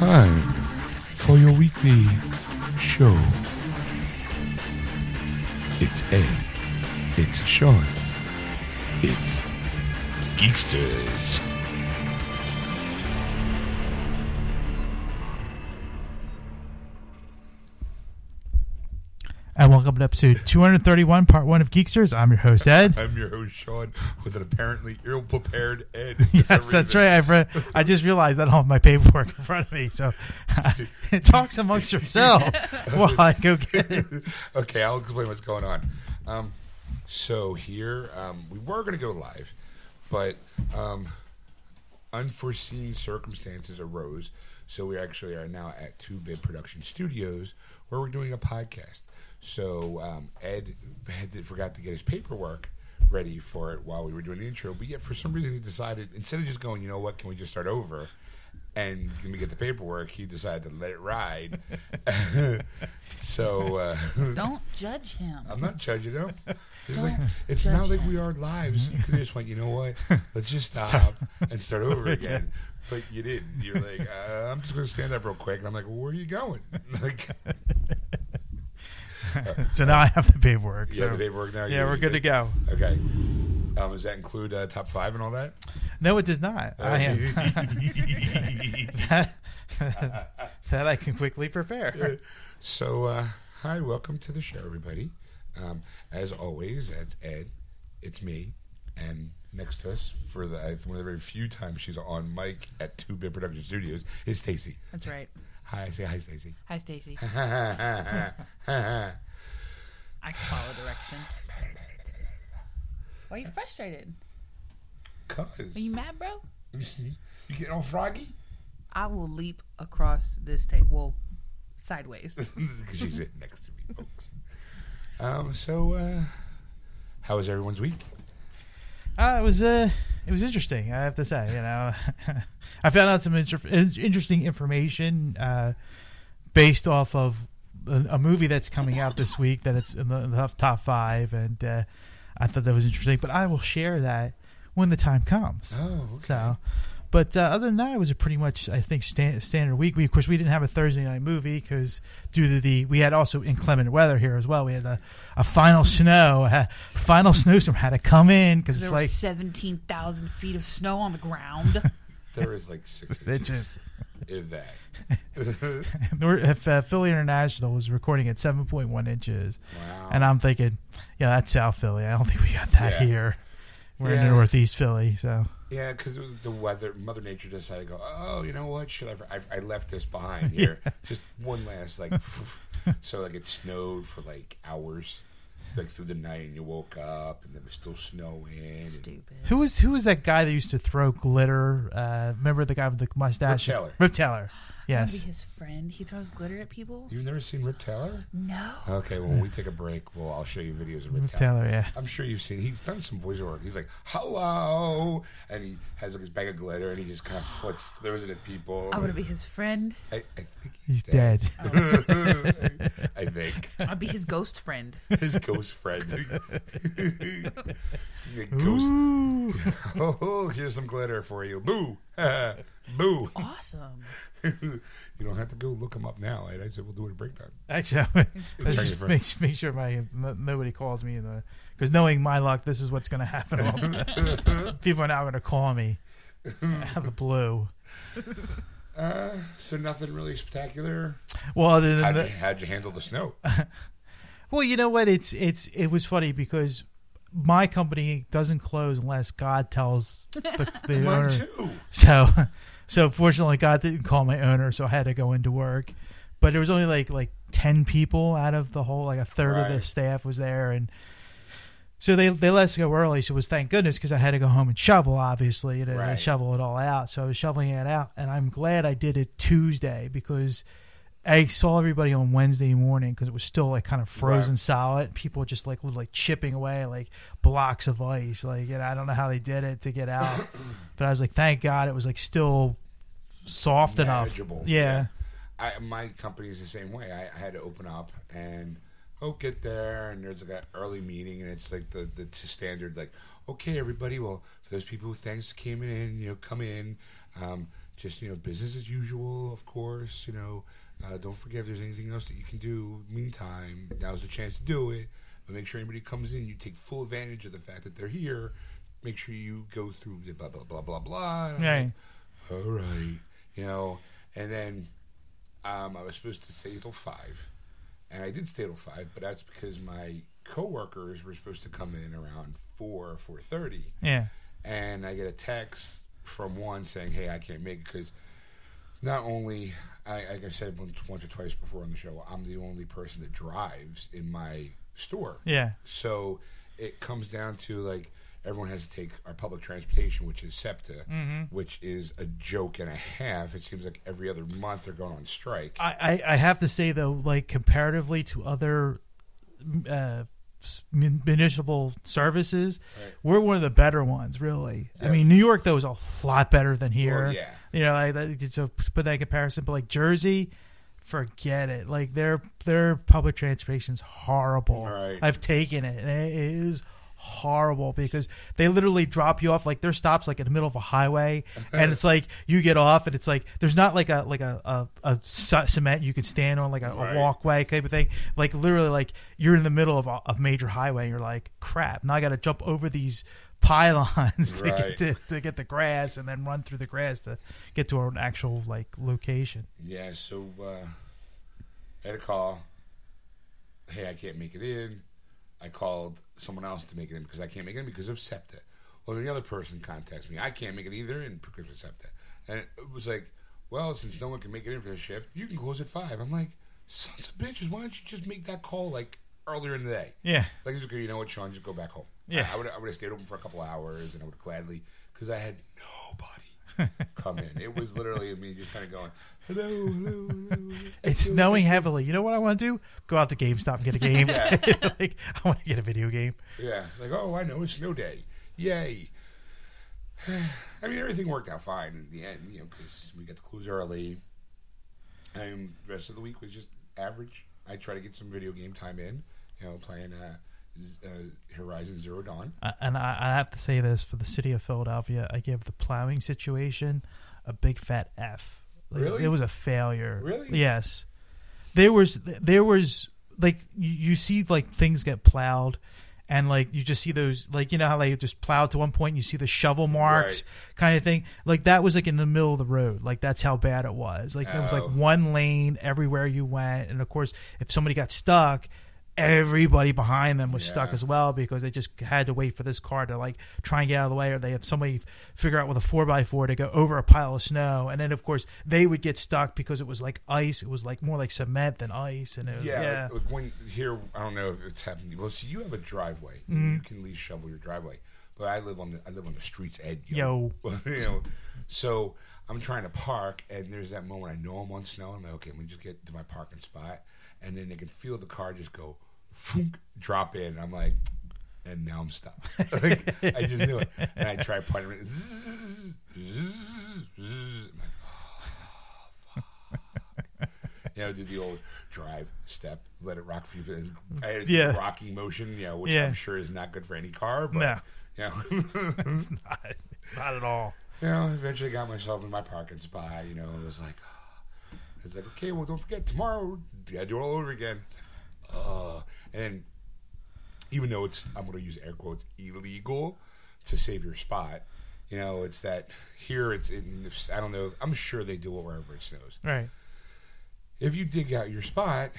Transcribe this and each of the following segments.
time for your weekly To episode 231, part one of Geeksters. I'm your host, Ed. I'm your host, Sean, with an apparently ill-prepared Ed. yes, that's right. I've read, I just realized I don't have my paperwork in front of me. So talks amongst yourselves while I go get it. okay, I'll explain what's going on. Um, so here, um, we were going to go live, but um, unforeseen circumstances arose. So we actually are now at Two Bit Production Studios, where we're doing a podcast. So um, Ed had to, forgot to get his paperwork ready for it while we were doing the intro, but yet for some reason he decided instead of just going, you know what, can we just start over? And let me get the paperwork. He decided to let it ride. so uh, Don't judge him. I'm not judging him. It's like it's not like we are lives. You could just went, you know what? Let's just stop and start over again. But you didn't. You're like, uh, I'm just going to stand up real quick. And I'm like, well, where are you going? like, So now I have the paperwork. you so, have the paperwork now. yeah, You're- we're good to go. Okay. Um, does that include uh, top five and all that? No, it does not. I am. that, that I can quickly prepare. so, uh, hi, welcome to the show, everybody. Um, as always, that's Ed. It's me, and next to us for the one of the very few times she's on mic at Two Bit Production Studios is Stacy. That's right. Hi, say hi, Stacy. Hi, Stacy. Cause I can follow direction. Why are you frustrated? Cause. Are you mad, bro? you get all froggy? I will leap across this table. Well, sideways. Because she's sitting next to me, folks. Um, so, uh, how was everyone's week? Uh, it was uh, it was interesting. I have to say, you know, I found out some inter- interesting information uh, based off of a, a movie that's coming out this week that it's in the, in the top five, and uh, I thought that was interesting. But I will share that when the time comes. Oh, okay. So, but uh, other than that, it was a pretty much I think stand, standard week. We of course we didn't have a Thursday night movie because due to the we had also inclement weather here as well. We had a, a final snow, a final snowstorm had to come in because There it's were like 17,000 feet of snow on the ground. There is like six six inches, inches. if that. If, uh, Philly International was recording at seven point one inches, wow. and I'm thinking, yeah, that's South Philly. I don't think we got that Yeah. here. We're Yeah. in Northeast Philly, so Yeah, because the weather, Mother Nature decided to go. Oh, you know what? Should I? I, I left this behind here. Just one last like. so like it snowed for like hours, like through the night, and you woke up and it was still snowing. and- Stupid. Who was who was that guy that used to throw glitter? Uh, remember the guy with the mustache? Rip Taylor. Rip Taylor. I wanna Yes. be his friend. He throws glitter at people. You've never seen Rip Taylor? No. Okay, well, when we take a break, well, I'll show you videos of Rip, Rip Taylor. Taylor. Yeah. I'm sure you've seen. He's done some voice work. He's like, "Hello," and he has like his bag of glitter, and he just kind of flicks throws it at people. I want to be his friend. I, I think He's dead. I think I'll be his ghost friend. his ghost friend. The ghost. Ooh. Oh, here's some glitter for you. Boo, boo. Awesome. you don't have to go look him up now. I said we'll do it at break time. Actually, let's just make, make sure my no, nobody calls me because knowing my luck, this is what's going to happen. all People are now going to call me out of the blue. Uh, so nothing really spectacular. Well, other than How'd the, you, how'd you handle the snow? well, you know what? It's it's it was funny because my company doesn't close unless God tells the, the owner. too. So, so fortunately, God didn't call my owner, so I had to go into work. But there was only like like ten people out of the whole, like a third of the staff was there, and so they they let us go early. So it was thank goodness because I had to go home and shovel, obviously, and Right. shovel it all out. So I was shoveling it out, and I'm glad I did it Tuesday because. I saw everybody on Wednesday morning because it was still like kind of frozen Right. solid. People just like little like chipping away like blocks of ice. Like and I don't know how they did it to get out, but I was like, thank God it was like still soft enough. Manageable. Yeah. I, my company is the same way. I, I had to open up and oh get there and there's like an early meeting and it's like the the standard like okay, everybody. Well, for those people who thanks came in, you know, come in. Um, just you know, business as usual, of course. You know, uh, don't forget if there's anything else that you can do. Meantime, now's the chance to do it. But make sure anybody comes in, you take full advantage of the fact that they're here. Make sure you go through the blah blah blah blah blah. Right. like, all right, you know, and then um, I was supposed to stay till five, and I did stay till five, but that's because my coworkers were supposed to come in around four four thirty, Yeah. and I get a text from one saying, "Hey, I can't make it because not only I, like I said once, once or twice before on the show, I'm the only person that drives in my store, Yeah. so it comes down to like." Everyone has to take our public transportation, which is SEPTA, Mm-hmm. which is a joke and a half. It seems like every other month they're going on strike. I, I, I have to say though, like comparatively to other uh, municipal services, Right. we're one of the better ones. Really, I mean, New York though is a lot better than here. Well, yeah. You know, like so put that in comparison. But like Jersey, forget it. Like their their public transportation's horrible. Right. I've taken it, and it is horrible because they literally drop you off like their stops like in the middle of a highway and it's like you get off and it's like there's not like a like a a cement you can stand on like a, Right. a walkway type of thing like literally like you're in the middle of a, a major highway and you're like crap now i gotta jump over these pylons to Right. get to, to get the grass and then run through the grass to get to an actual like location Yeah, so uh, I had a call. Hey, I can't make it in. I called someone else to make it in because I can't make it in because of SEPTA. Well, then the other person contacts me. I can't make it either in because of SEPTA. And it was like, well, since no one can make it in for the shift, you can close at 5. I'm like, sons of bitches, why don't you just make that call like earlier in the day? yeah Like, just go, you know what, Sean, just go back home. Yeah. I would I would have stayed open for a couple hours and I would gladly, because I had nobody come in. It was literally me just kind of going, hello, hello, hello. it's snowing heavily you know what i want to do go out to gamestop and get a game Yeah. like i want to get a video game Yeah, like, oh, I know, it's snow day. Yay. I mean, everything worked out fine in the end, you know, because we got to close early. And the rest of the week was just average. I try to get some video game time in, you know, playing uh, uh, Horizon Zero Dawn. Uh, and I, I have to say this for the city of Philadelphia, I give the plowing situation a big fat F. Like, Really? It was a failure. Really? Yes. There was there was like you, you see like things get plowed and like you just see those like you know how they just plowed to one point and you see the shovel marks Right. kind of thing like that was like in the middle of the road like that's how bad it was like there was like Oh. one lane everywhere you went and of course if somebody got stuck everybody behind them was stuck as well because they just had to wait for this car to like try and get out of the way or they have somebody figure out with a 4x4 to go over a pile of snow and then of course they would get stuck because it was like ice it was like more like cement than ice and it was, Yeah, yeah, Like, like when here, I don't know if it's happening. Well, see, you have a driveway. Mm-hmm. You can at least shovel your driveway. But I live on the I live on the street's edge. Yo. you know, so I'm trying to park, and there's that moment I know I'm on snow. I'm like, okay, let me just get to my parking spot, and then I can feel the car just go, foonk, drop in. And I'm like, and now I'm stuck. like, I just knew it, and I try parking. it, zzz, zzz, zzz. I'm like, oh, you know, do the old drive, step, let it rock for you. I had a Yeah. rocking motion, you know, which Yeah. I'm sure is not good for any car, but No. you know, it's not it's not at all you know, eventually got myself in my parking spot. You know, it was like, it's like, okay, well, don't forget tomorrow, you gotta do it all over again. Uh, and even though it's, I'm going to use air quotes, illegal to save your spot. You know, it's that here it's in, I don't know. I'm sure they do it wherever it snows. right if you dig out your spot,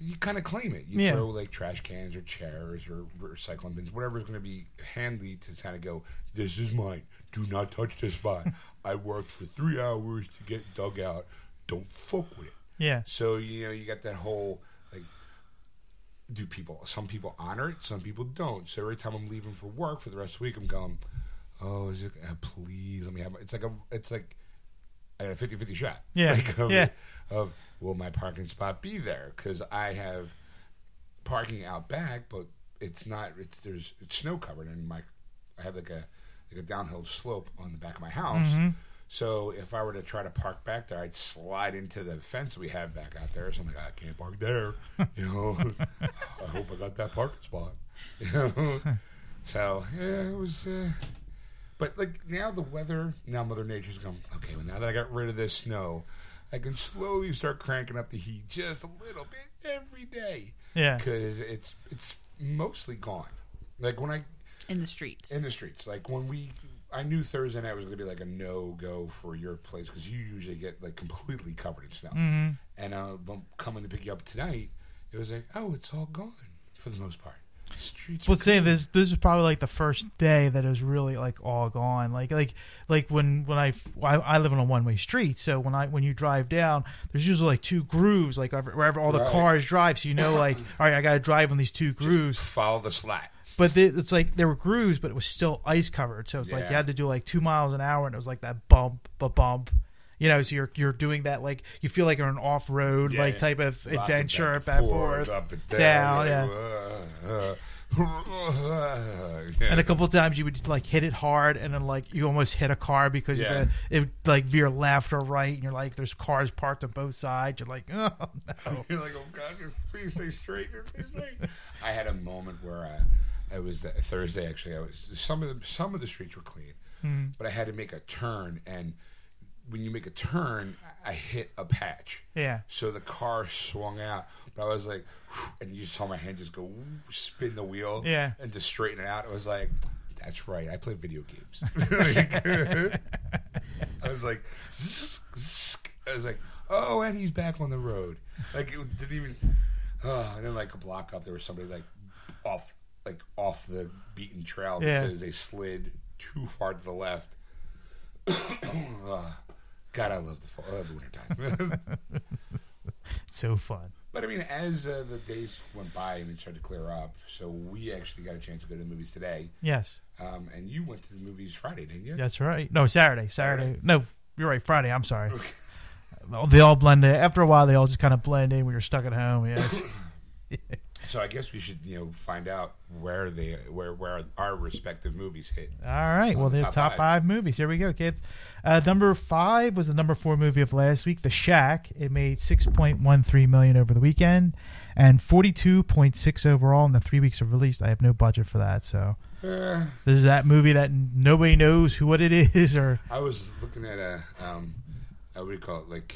you kind of claim it. You Yeah. throw like trash cans or chairs or recycling bins, whatever is going to be handy to kind of go, this is mine. Do not touch this spot. I worked for three hours to get dug out. Don't fuck with it. yeah So, you know, you got that whole, like, do people, some people honor it, some people don't. So every time I'm leaving for work for the rest of the week, I'm going, oh, is it, uh, please let me have, it's like a, it's like, I got a 50 50 shot. Yeah. Like, of, Yeah. of will my parking spot be there? Because I have parking out back, but it's not. It's there's it's snow covered, and my I have like a like a downhill slope on the back of my house. Mm-hmm. So if I were to try to park back there, I'd slide into the fence we have back out there. So I'm like, I can't park there. You know, I hope I got that parking spot. You know, So yeah, it was. Uh, but like now the weather, now Mother Nature's going. Okay, well now that I got rid of this snow, I can slowly start cranking up the heat just a little bit every day Yeah. because it's it's mostly gone. Like when I in the streets. in the streets, like when we, I knew Thursday night was going to be like a no go for your place because you usually get like completely covered in snow. Mm-hmm. And uh, coming to pick you up tonight, it was like, oh, it's all gone for the most part. Streets. Let's say this this is probably like the first day that it was really like all gone. Like like like when when I I, I live on a one way street, so when I when you drive down, there's usually like two grooves, like wherever all the Right. cars drive. So you know, like all right, I got to drive on these two grooves. follow the slats. But the, it's like there were grooves, but it was still ice covered. So it's like you Yeah. had to do like two miles an hour, and it was like that bump, a bump. You know, so you're you're doing that like you feel like you're an off road Yeah, like yeah. type of adventure, back and forth. up and down, down. yeah. yeah. And a couple of times you would like hit it hard, and then like you almost hit a car because Yeah. the, it would, like veer left or right, and you're like, there's cars parked on both sides. You're like, oh no. You're like, oh God, just please stay straight. Just stay straight. I had a moment where I, I was uh, Thursday actually. I was some of the some of the streets were clean, Hmm. but I had to make a turn, and when you make a turn, I hit a patch. Yeah. So the car swung out, but I was like, and you saw my hand just go spin the wheel, Yeah. and to straighten it out. I was like, that's right, I play video games. Like, I was like, zzz, zzz. I was like, oh, and he's back on the road. Like it didn't even. Oh, and then like a block up, there was somebody like off, like off the beaten trail Yeah. because they slid too far to the left. Ah, God, I love the fall, I love the wintertime. So fun. But I mean, as uh, the days went by and it started to clear up, so we actually got a chance to go to the movies today. Yes, Um, and you went to the movies Friday, didn't you? that's right. No, Saturday. Saturday. Saturday. No, you're right. Friday. I'm sorry. They all blend in. After a while, they all just kind of blend in when you're stuck at home. Yes. So I guess we should, you know, find out where they, where where our respective movies hit. All right. Well, the the top top, five. five. movies. Here we go, kids. Uh, number five was the number four movie of last week, The Shack. It made six point one three million over the weekend, and forty two point six overall in the three weeks of release. I have no budget for that, so Uh, this is that movie that nobody knows who what it is or I was looking at a, um, uh, what do you call it? Like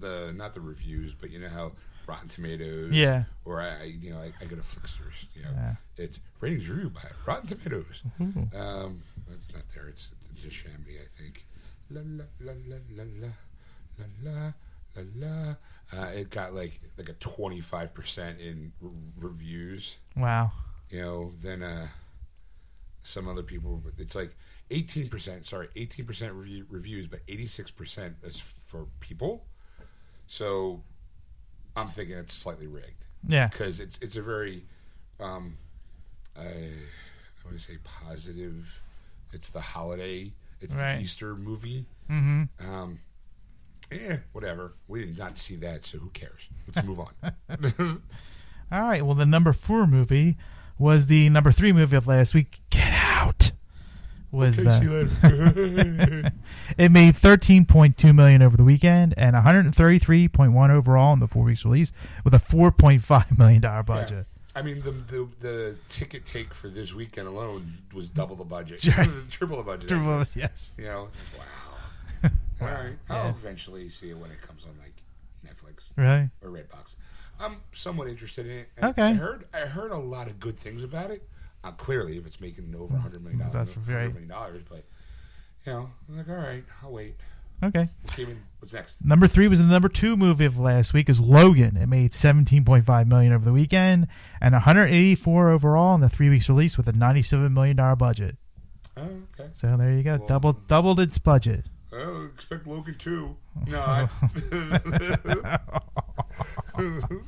the not the reviews, but you know how Rotten Tomatoes, Yeah. or I, you know, I, I go to Flixsters, you know, Yeah. it's ratings reviewed by Rotten Tomatoes. Ooh. Um, it's not there. It's, it's just Shammy, I think. La la la la la la la la la la. Uh, it got like like a twenty five percent in r- reviews. wow. You know, then uh, some other people. It's like eighteen percent. Sorry, eighteen percent reviews, but eighty six percent is for people. So I'm thinking it's slightly rigged Yeah. because it's it's a very um I I want to say positive. It's the holiday. It's Right. the Easter movie. Mm-hmm. Um, yeah, whatever. We did not see that, so who cares? Let's move on. All right. Well, the number four movie was the number three movie of last week. Get Out. Was Okay, see the it made thirteen point two million over the weekend and one hundred thirty three point one overall in the four weeks release with a four point five million dollar budget. I mean, the, the the ticket take for this weekend alone was double the budget, Right. triple the budget. Triple- Yes. You know, it's wow. All right, I'll Yeah. eventually see it when it comes on like Netflix. Really? or Redbox. I'm somewhat interested in it. Okay. I heard I heard a lot of good things about it. Uh, clearly, if it's making over hundred million dollars, That's hundred million dollars, but you know, I'm like, all right, I'll wait. Okay. What's next? Number three was the number two movie of last week is Logan. It made seventeen point five million over the weekend and one hundred eighty four overall in the three weeks release with a ninety seven million dollar budget. Oh, okay. So there you go, Well- double doubled its budget. Oh, expect Logan two. No, I,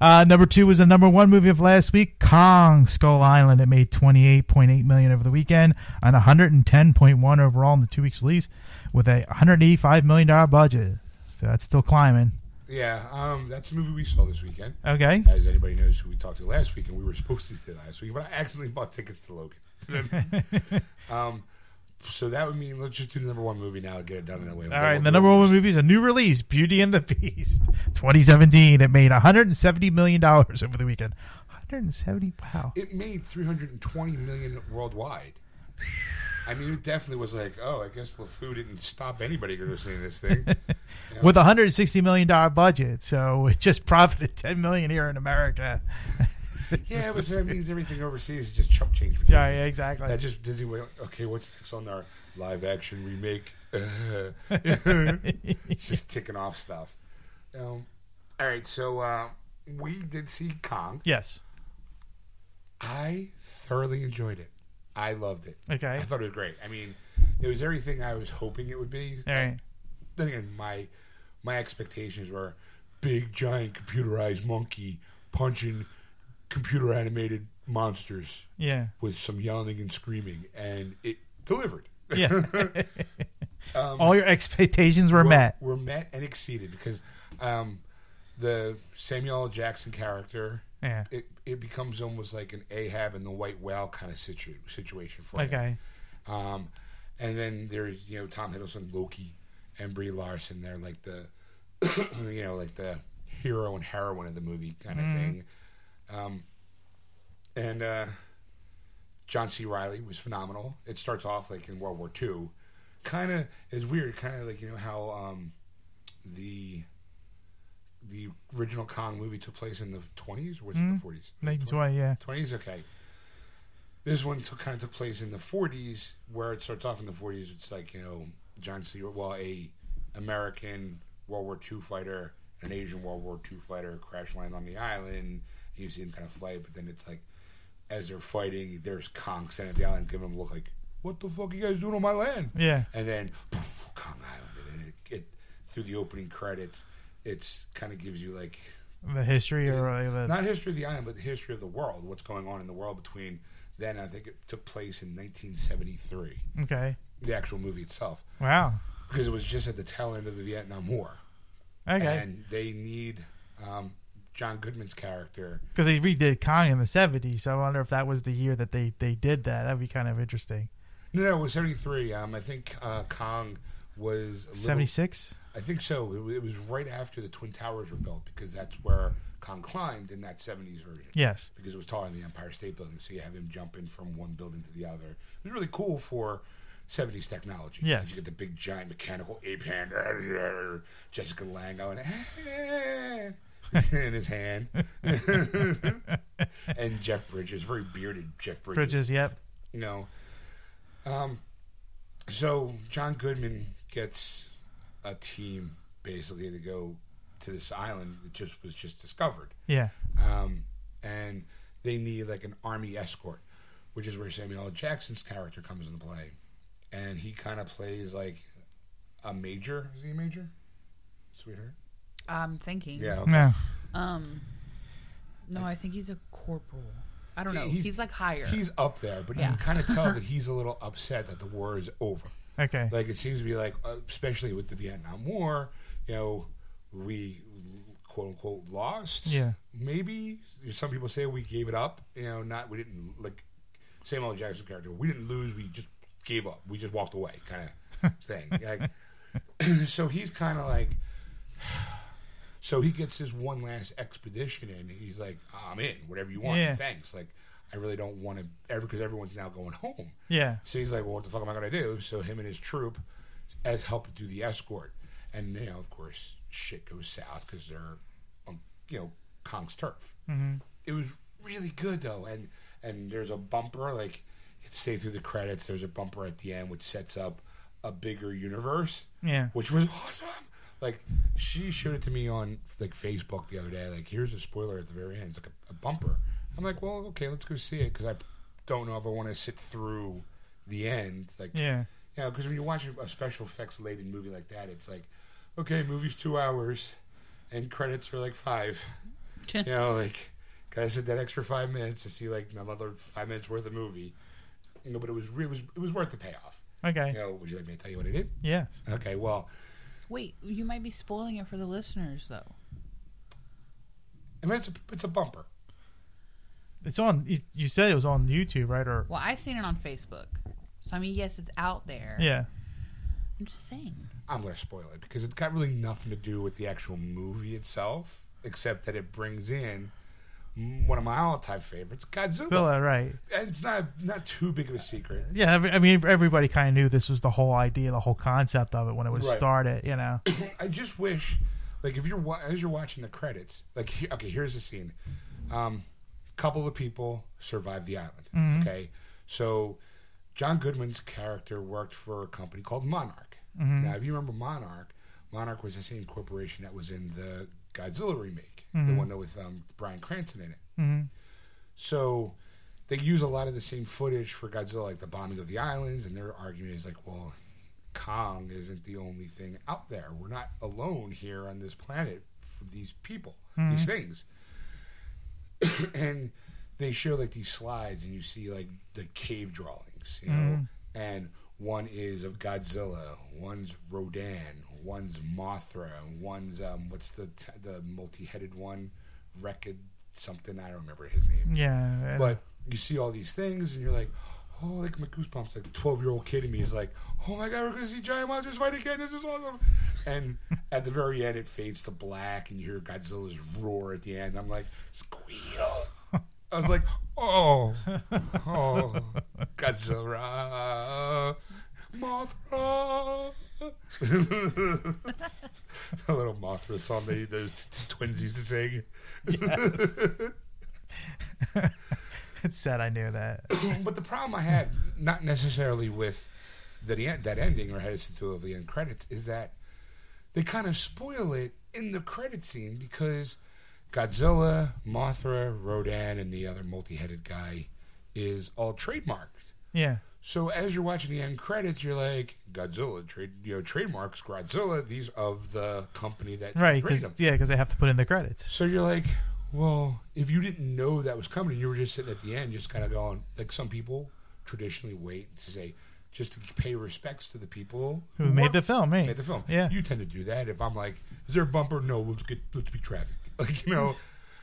Uh, number two was the number one movie of last week, Kong Skull Island. It made twenty eight point eight million over the weekend and one hundred and ten point one overall in the two weeks release with a one hundred eighty five million dollar budget. So that's still climbing. yeah. Um, that's a movie we saw this weekend. Okay. As anybody knows, who we talked to last week, and we were supposed to see last week, but I accidentally bought tickets to Logan. um, so that would mean let's just do the number one movie now, get it done and away. All right, we'll the number one movie is a new release, Beauty and the Beast, 2017. It made 170 million dollars over the weekend. 170. Wow. It made 320 million worldwide. I mean, it definitely was like, oh, I guess LeFou didn't stop anybody from seeing this thing. You know? With a 160 million dollar budget, so it just profited 10 million here in America. Yeah, but that means everything overseas is just chump change. For Yeah, yeah, exactly. That just Disney went, okay, what's next on our live action remake? it's just ticking off stuff. Um, all right, so uh, we did see Kong. yes. I thoroughly enjoyed it. I loved it. Okay. I thought it was great. I mean, it was everything I was hoping it would be. All right. Then again, my my expectations were big, giant, computerized monkey punching computer animated monsters Yeah. with some yelling and screaming, and it delivered. Yeah. Um, All your expectations were were, met. Were met and exceeded because um, the Samuel L. Jackson character Yeah. it, it becomes almost like an Ahab and the White Whale kind of situ- situation for him. Okay. Um, and then there's you know Tom Hiddleston, Loki, and Brie Larson. They're like the you know like the hero and heroine of the movie kind of thing. Um, and uh, John C. Reilly was phenomenal. It starts off like in World War II. Kind of is weird. Kind of like you know how um, the the original Kong movie took place in the 20s or was it the 40s? 1920, yeah. 20s, okay. This one took, kind of took place in the 40s, where it starts off in the 40s. It's like you know John C. Well, a American World War II fighter, an Asian World War II fighter crash land on the island. You see them kind of fight, but then it's like as they're fighting, there's Kong standing at the island, giving them a look like, "What the fuck are you guys doing on my land?" Yeah. and then Kong Island, and it, it through the opening credits, it's kind of gives you like The history or like not history of the island, but the history of the world. What's going on in the world between then? I think it took place in 1973. okay. The actual movie itself, Wow. because it was just at the tail end of the Vietnam War, Okay. and they need um, John Goodman's character. Because they redid Kong in the 70s, so I wonder if that was the year that they, they did that. That'd be kind of interesting. No, no, it was 73. Um, I think uh, Kong was 76? I think so. It, it was right after the Twin Towers were built, because that's where Kong climbed in that 70s version. Yes. because it was taller than the Empire State Building. So you have him jumping from one building to the other. It was really cool for 70s technology. Yes. You get the big giant mechanical ape hand, Jessica Lange going, in his hand. and Jeff Bridges, very bearded Jeff Bridges. Bridges, yep. You know. Um, so John Goodman gets a team basically to go to this island that just was just discovered Yeah. um, and they need like an army escort, which is where Samuel L. Jackson's character comes into play, and he kind of plays like a major. Is he a major? Sweetheart. I'm thinking. Yeah. Okay. No. Um. No, I think he's a corporal. I don't know. He's- He's, like higher. He's up there, but you Yeah. can kind of tell that he's a little upset that the war is over. Okay. Like it seems to be like, uh, especially with the Vietnam War, you know, we quote unquote lost. Yeah. Maybe some people say we gave it up. You know, not we didn't like Samuel L. Jackson character. We didn't lose. We just gave up. We just walked away, kind of thing. Like, so he's kind of like. So he gets his one last expedition in. He's like, "I'm in. Whatever you want. Yeah. Thanks. Like, I really don't want to ever because everyone's now going home. Yeah. So he's like, well, what the fuck am I going to do? So him and his troop as help do the escort. And, you know, of course, shit goes south because they're on, you know, Kong's turf. hmm It was really good, though. And and there's a bumper, like, stay through the credits. There's a bumper at the end which sets up a bigger universe, Yeah. which was awesome. Like, she showed it to me on, like, Facebook the other day. Like, here's a spoiler at the very end. It's like a, a bumper. I'm like, well, okay, let's go see it because I don't know if I want to sit through the end. Like, Yeah. you know, because when you watch a special effects laden movie like that, it's like, okay, movie's two hours, and credits are like five. you know, like, gotta sit that extra five minutes to see like another five minutes worth of movie. You know, but it was re- it was it was worth the payoff. Okay. You know, would you like me to tell you what it did? Yes. Okay, well, Wait, you might be spoiling it for the listeners, though. I mean, it's a it's a bumper. It's on. You, you said it was on YouTube, right? Or Well, I seen it on Facebook, so I mean, yes, it's out there. yeah. I'm just saying. I'm going to spoil it because it's got really nothing to do with the actual movie itself, except that it brings in m- one of my all-time favorites, Godzilla. Right? And it's not not too big of a secret. Yeah, I mean, everybody kind of knew this was the whole idea, the whole concept of it when it was Right. started. You know, I just wish, like, if you're wa- as you're watching the credits, like, he- okay, here's the scene. Um, couple of people survived the island. Okay, so John Goodman's character worked for a company called Monarch. Now, if you remember Monarch, Monarch was the same corporation that was in the Godzilla remake, the mm-hmm. one that with um, Bryan Cranston in it. Mm-hmm. So they use a lot of the same footage for Godzilla, like the bombing of the islands, and their argument is like, well, Kong isn't the only thing out there. We're not alone here on this planet for these people, these mm-hmm. things. and they show like these slides, and you see like the cave drawings, you know, and one is of Godzilla, one's Rodan, one's Mothra, one's um, what's the t- the multi-headed one, Rekid something I don't remember his name. yeah. But you see all these things, and you're like, oh, like my goosebumps. Like the 12 year old kid in me is like, oh my god, we're gonna see giant monsters fight again. This is awesome. And at the very end, it fades to black, and you hear Godzilla's roar at the end. I'm like, squeal. I was like, oh, oh, Godzilla, Mothra. a little Mothra song they those t- twins used to sing. it's sad I knew that. but the problem I had, not necessarily with the, that ending or headed to the end credits, is that they kind of spoil it in the credit scene because Godzilla, Mothra, Rodan, and the other multi-headed guy is all trademarked. Yeah, So as you're watching the end credits, you're like Godzilla trade, you know, trademarks Godzilla. These of the company that right. Because them. yeah, because they have to put in the credits. So you're like, well, if you didn't know that was coming, you were just sitting at the end, just kind of going, like some people traditionally wait to say, just to pay respects to the people Who made worked- the film? Made the film. Yeah. you tend to do that. If I'm like, is there a bumper? No, let's get let's be traffic. Like you know,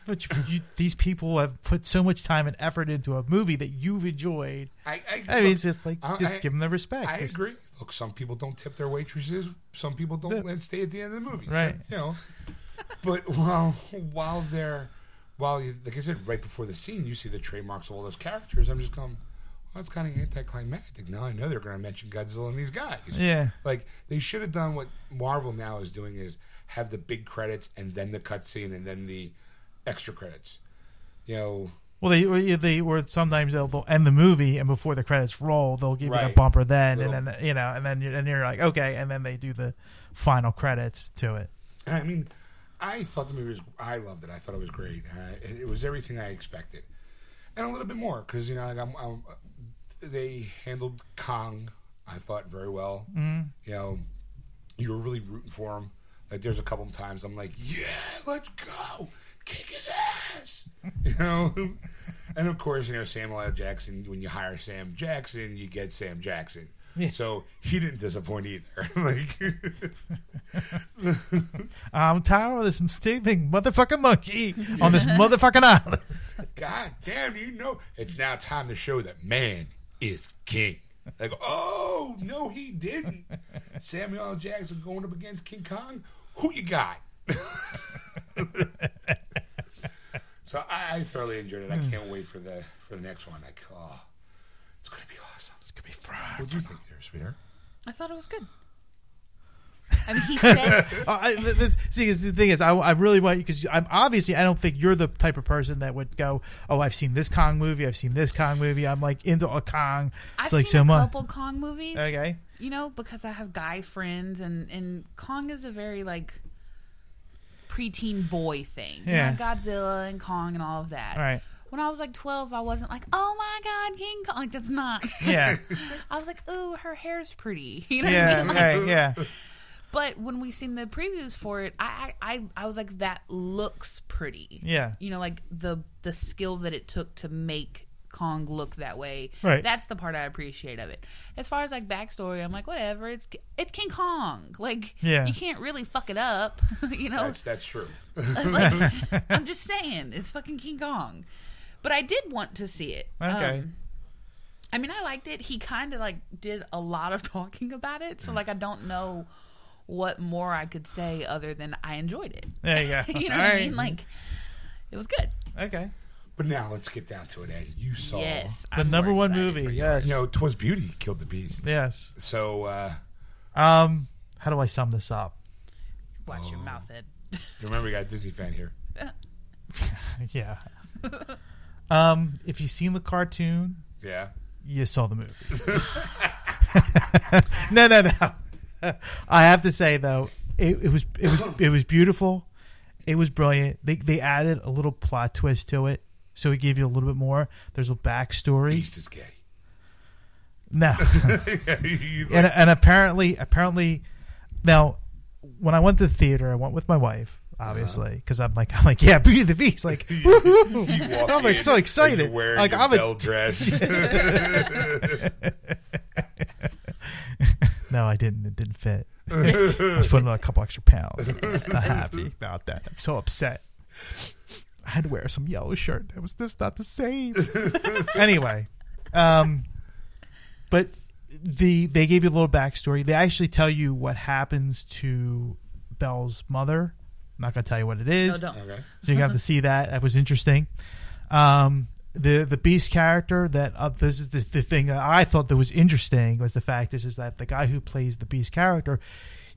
But you, you, these people have put so much time and effort into a movie that you've enjoyed. I I, I mean, it's just like I- just give them the respect. I Just- agree. Look, some people don't tip their waitresses. Some people don't The- stay at the end of the movie. So, Right. you know, but while while they're while you, like I said, right before the scene, you see the trademarks of all those characters. I'm just going, well, that's kind of anticlimactic. Now I know they're going to mention Godzilla and these guys. Yeah. Like they should have done what Marvel now is doing is have the big credits and then the cutscene and then the extra credits. You know, Well, they they or sometimes they'll, they'll end the movie and before the credits roll, they'll give you a bumper then, and then you know, and then you're, and you're like, okay, and then they do the final credits to it. I mean, I thought the movie was. I loved it. I thought it was great. Uh, it, it was everything I expected, and a little bit more because you know like I'm, I'm, they handled Kong. I thought very well. Mm. You know, you were really rooting for him. Like there's a couple of times I'm like, yeah, let's go, kick his ass. you know, and of course you know Samuel L. Jackson. When you hire Sam Jackson, you get Sam Jackson. Yeah. So he didn't disappoint either. like. I'm tired of this stinking motherfucking monkey on this motherfucking island. God damn, you know, it's now time to show that man is king. Like, oh, no, he didn't. Samuel L. Jackson going up against King Kong? Who you got? So I, I thoroughly enjoyed it. I can't wait for the for the next one. Like, oh, it's going to be awesome. It's gonna be fried. What do you think there, sweetheart? I thought it was good. I mean, he said Uh, I, this, see, this- the thing is, I, I really want you because I'm obviously I don't think you're the type of person that would go, oh, I've seen this Kong movie, I've seen this Kong movie, I'm like into a Kong. It's I've like seen so a much. couple Kong movies. Okay. You know, because I have guy friends, and and Kong is a very like preteen boy thing. You know, Godzilla and Kong and all of that. Right. When I was like 12, I wasn't like, oh my God, King Kong. Like, that's not. Yeah, I was like, ooh, her hair's pretty. You know what I yeah, mean? Like, right, yeah, But when we seen the previews for it, I, I, I, I was like, that looks pretty. yeah. You know, like the the skill that it took to make Kong look that way. Right. That's the part I appreciate of it. As far as like backstory, I'm like, whatever. It's it's King Kong. Like, Yeah. you can't really fuck it up. you know, That's that's true. like I'm just saying, it's fucking King Kong. But I did want to see it. Okay. Um, I mean, I liked it. He kind of like did a lot of talking about it, so like I don't know what more I could say other than I enjoyed it. There you go. you know All what I mean? Like, it was good. okay. But now let's get down to it, Ed. You saw Yes, The I'm number more one excited movie, for yes. You know, Twas Beauty killed the beast. Yes. So uh Um, how do I sum this up? Watch Oh. your mouth, Ed. remember we got a Disney fan here. Yeah. um, if you've seen the cartoon, Yeah. you saw the movie. no, no, no. I have to say though, it, it was it was it was beautiful. It was brilliant. They they added a little plot twist to it, so it gave you a little bit more. There's a backstory. Beast is gay. No, and and apparently apparently now when I went to the theater, I went with my wife. Obviously, uh-huh. because I'm like, I'm like, yeah, Beauty and the Beast, like, woohoo! you walk I'm like in so and excited. you're wearing Like your I'm a, bell dress. No, I didn't. It didn't fit. I was putting on a couple extra pounds. I'm not happy about that. I'm so upset. I had to wear some yellow shirt. It was just not the same. anyway, um, but the they gave you a little backstory. They actually tell you what happens to Belle's mother. I'm not going to tell you what it is. No, don't. okay. So you got to see that. That was interesting. Um, the the Beast character that uh, this is the, the thing that I thought that was interesting was the fact is is that the guy who plays the Beast character,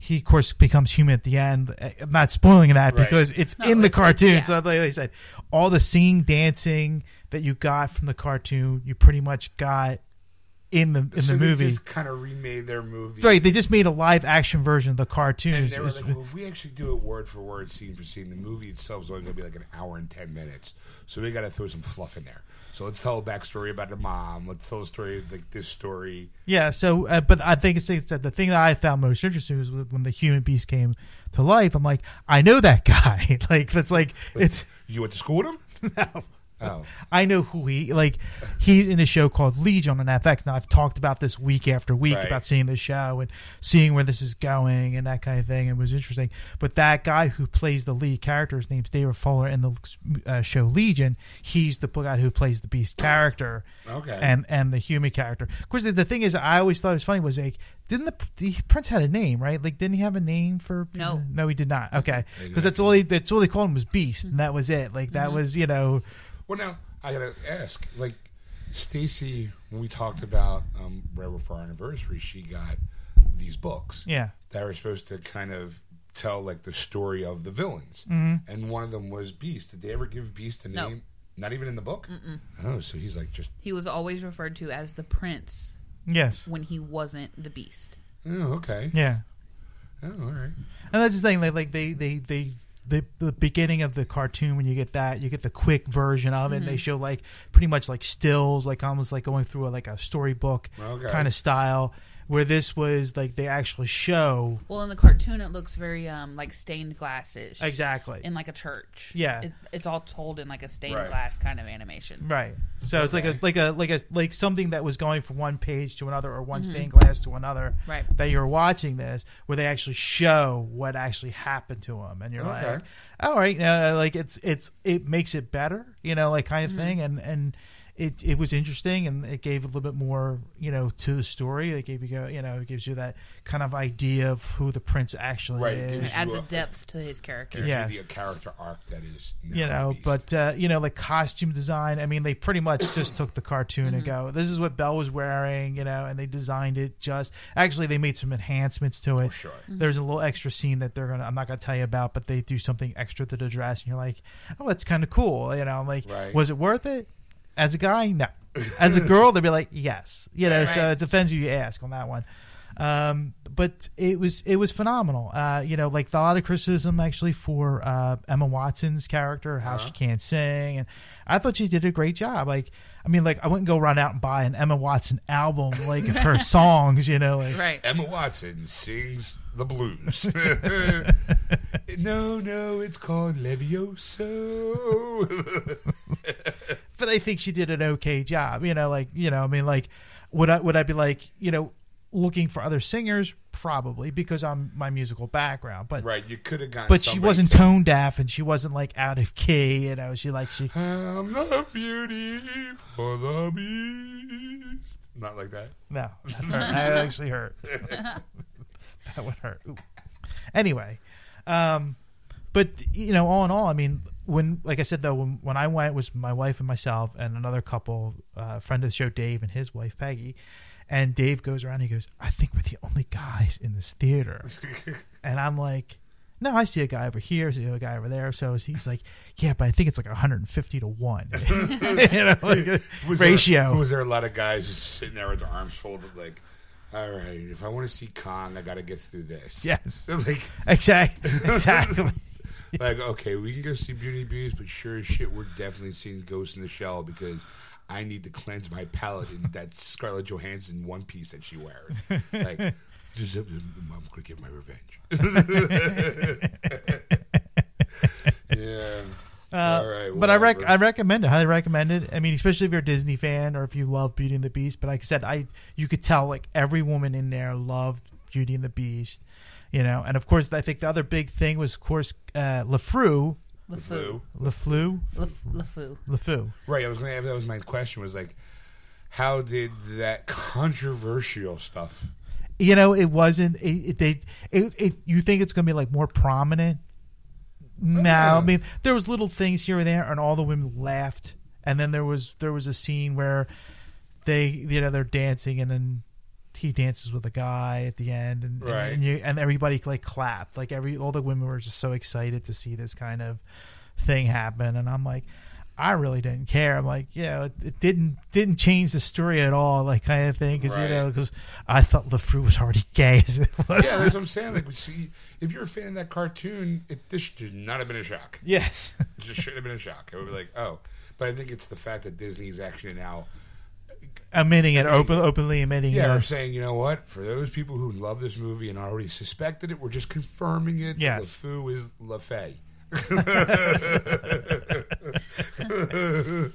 he of course becomes human at the end. Uh, I'm not spoiling that Right. because it's No, in the it's- cartoon. yeah. So like I said, all the singing, dancing that you got from the cartoon, you pretty much got in the in so the they movie. just kind of remade their movie. Right, they just made a live action version of the cartoon. And they were like, well, if we actually do it word for word, scene for scene, the movie itself is only going to be like an hour and 10 minutes. So we got to throw some fluff in there. So let's tell a backstory about the mom. Let's tell a story of like this story. Yeah, so uh, but I think it's, it's that the thing that I found most interesting was when the human beast came to life. I'm like, I know that guy. like that's like it's You went to school with him? no. Oh. I know who he like. He's in a show called Legion on FX. Now I've talked about this week after week Right. about seeing the show and seeing where this is going and that kind of thing. It was interesting. But that guy who plays the lead character, his name's David Fuller in the uh, show Legion. He's the guy who plays the Beast character Okay. and and the human character. Of course, the, the thing is, I always thought it was funny was like, didn't the, the prince had a name, right? Like, didn't he have a name for? No. no, he did not. Okay, because that's all he that's all they called him was Beast, and that was it. Like that was you know, Well, now I gotta ask, like Stacy, when we talked about um, Rebel for our anniversary, she got these books yeah, that were supposed to kind of tell like the story of the villains, Mm-hmm. and one of them was Beast. Did they ever give Beast a No. name? Not even in the book. Oh, so he's like just He was always referred to as the prince yes, when he wasn't the beast. oh okay. yeah. Oh, all right. And that's the thing. Like, like they, they, they, the, the beginning of the cartoon when you get that, you get the quick version of it. And they mm-hmm. show like pretty much like stills, like almost like going through a, like a storybook Okay. kind of style. Where this was like they actually show Well, in the cartoon, it looks very um like stained glasses exactly. in like a church. Yeah. it, it's all told in like a stained Right. glass kind of animation. Right. So it's like a like a like a like something that was going from one page to another or one stained glass to another. Right. That you're watching this, where they actually show what actually happened to him, and you're Okay. like, all right, uh, like it's it's it makes it better, you know, like kind of thing, and and. It, it was interesting and it gave a little bit more you know to the story. It gave you you know it gives you that kind of idea of who the prince actually Right, it is. gives It adds a a- depth to his character. Gives Yes. the character arc that is now you know but uh, you know like costume design i mean they pretty much just took the cartoon Mm-hmm. and go this is what belle was wearing you know and they designed it just actually they made some enhancements to it For sure. there's a little extra scene that they're gonna i'm not gonna tell you about but they do something extra to the dress and you're like oh that's kind of cool you know I'm like Right. was it worth it as a guy no as a girl they'd be like yes you know so Right. it depends who you ask on that one um, but it was it was phenomenal. Uh, you know, like a lot of criticism actually for uh, Emma Watson's character, how Uh-huh. she can't sing, and I thought she did a great job. Like, I mean, like I wouldn't go run out and buy an Emma Watson album like of her songs. You know, like Right. Emma Watson sings the blues. no, no, it's called Leviosa. I think she did an okay job. You know, like you know, I mean, like would I would I be like you know looking for other singers probably because I'm my musical background, but right, you could have gotten. but she wasn't to- tone deaf and she wasn't like out of key. You know, she like she I'm the beauty for the beast. Not like that. no, that that actually hurt. that would hurt. Ooh. Anyway, um, but you know, all in all, I mean, when, like I said though, when when I went it was my wife and myself and another couple, uh, friend of the show, Dave and his wife Peggy, and Dave goes around. He goes, "I think we're the only guys in this theater," and I'm like. No, I see a guy over here, I see a guy over there. So he's like, "Yeah, but I think it's like 150 to one, you know, like Was ratio." There, was there a lot of guys just sitting there with their arms folded, like, all right, if I want to see Kong, I got to get through this. yes, like, exactly, exactly. like, okay, we can go see Beauty and the Beast, but sure as shit, we're definitely seeing Ghost in the Shell because I need to cleanse my palate in that Scarlett Johansson one piece that she wears. Like, I'm gonna get my revenge. yeah. Uh, All right, but I rec- I recommend it. Highly recommend it. I mean, especially if you're a Disney fan or if you love Beauty and the Beast. But like I said, I you could tell like every woman in there loved Beauty and the Beast. You know, and of course, I think the other big thing was, of course, uh, LeFru, LeFou. LeFleur, Lef- LeFou. LeFou. Right. I was gonna. That was my question. Was like, how did that controversial stuff? You know, it wasn't. It, it they. It, it. You think it's going to be like more prominent? No, I Oh. mean there was little things here and there, and all the women laughed. And then there was there was a scene where they you know they're dancing, and then he dances with a guy at the end, and and- Right. and, you, and everybody like clapped, like every all the women were just so excited to see this kind of thing happen, and I'm like. I really didn't care. I'm like, yeah, it, it didn't didn't change the story at all, like kind of thing. Because Right. you know, because I thought LeFru was already gay as it was. Yeah, that's what I'm saying. Like, we see, if you're a fan of that cartoon, it, this should not have been a shock. Yes. It just shouldn't have been a shock. It would be like, oh. But I think it's the fact that Disney is actually now, admitting it, open, openly admitting yeah, it. we're saying, you know what? For those people who love this movie and already suspected it, we're just confirming it. Yes. LeFou is LaFay.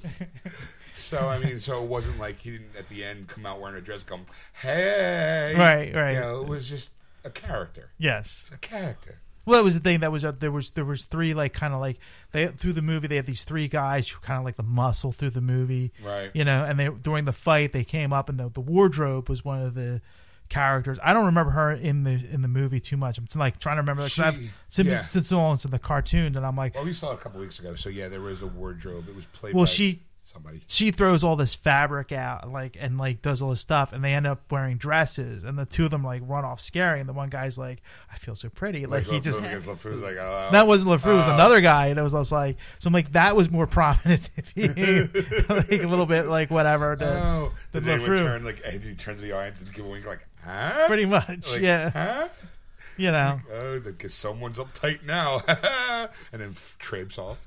so I mean, so it wasn't like he didn't at the end come out wearing a dress, come, hey, Right, right. You know, it was just a character, Yes. a character. Well, that was the thing that was uh, there was there was three like kind of like they through the movie they had these three guys who kind of like the muscle through the movie, Right. You know, and they during the fight they came up and the the wardrobe was one of the characters. I don't remember her in the in the movie too much. I'm like trying to remember because I've since yeah. since the cartoon and I'm like, Well, we saw it a couple weeks ago, so yeah, there was a wardrobe. It was played. well by she somebody. she throws all this fabric out like and like does all this stuff and they end up wearing dresses and the two of them like run off scary and the one guy's like I feel so pretty like he just like, oh, oh, That wasn't LeFou. It was Oh. another guy, and it was, also like, so I'm like, that was more prominent like a little bit, like whatever. To, Oh, the anyone LeFou. turn like? He turn to the audience and give a wink like, huh? Pretty much, Like, yeah. Huh? You know, Oh, because someone's uptight now, and then f- traipse off.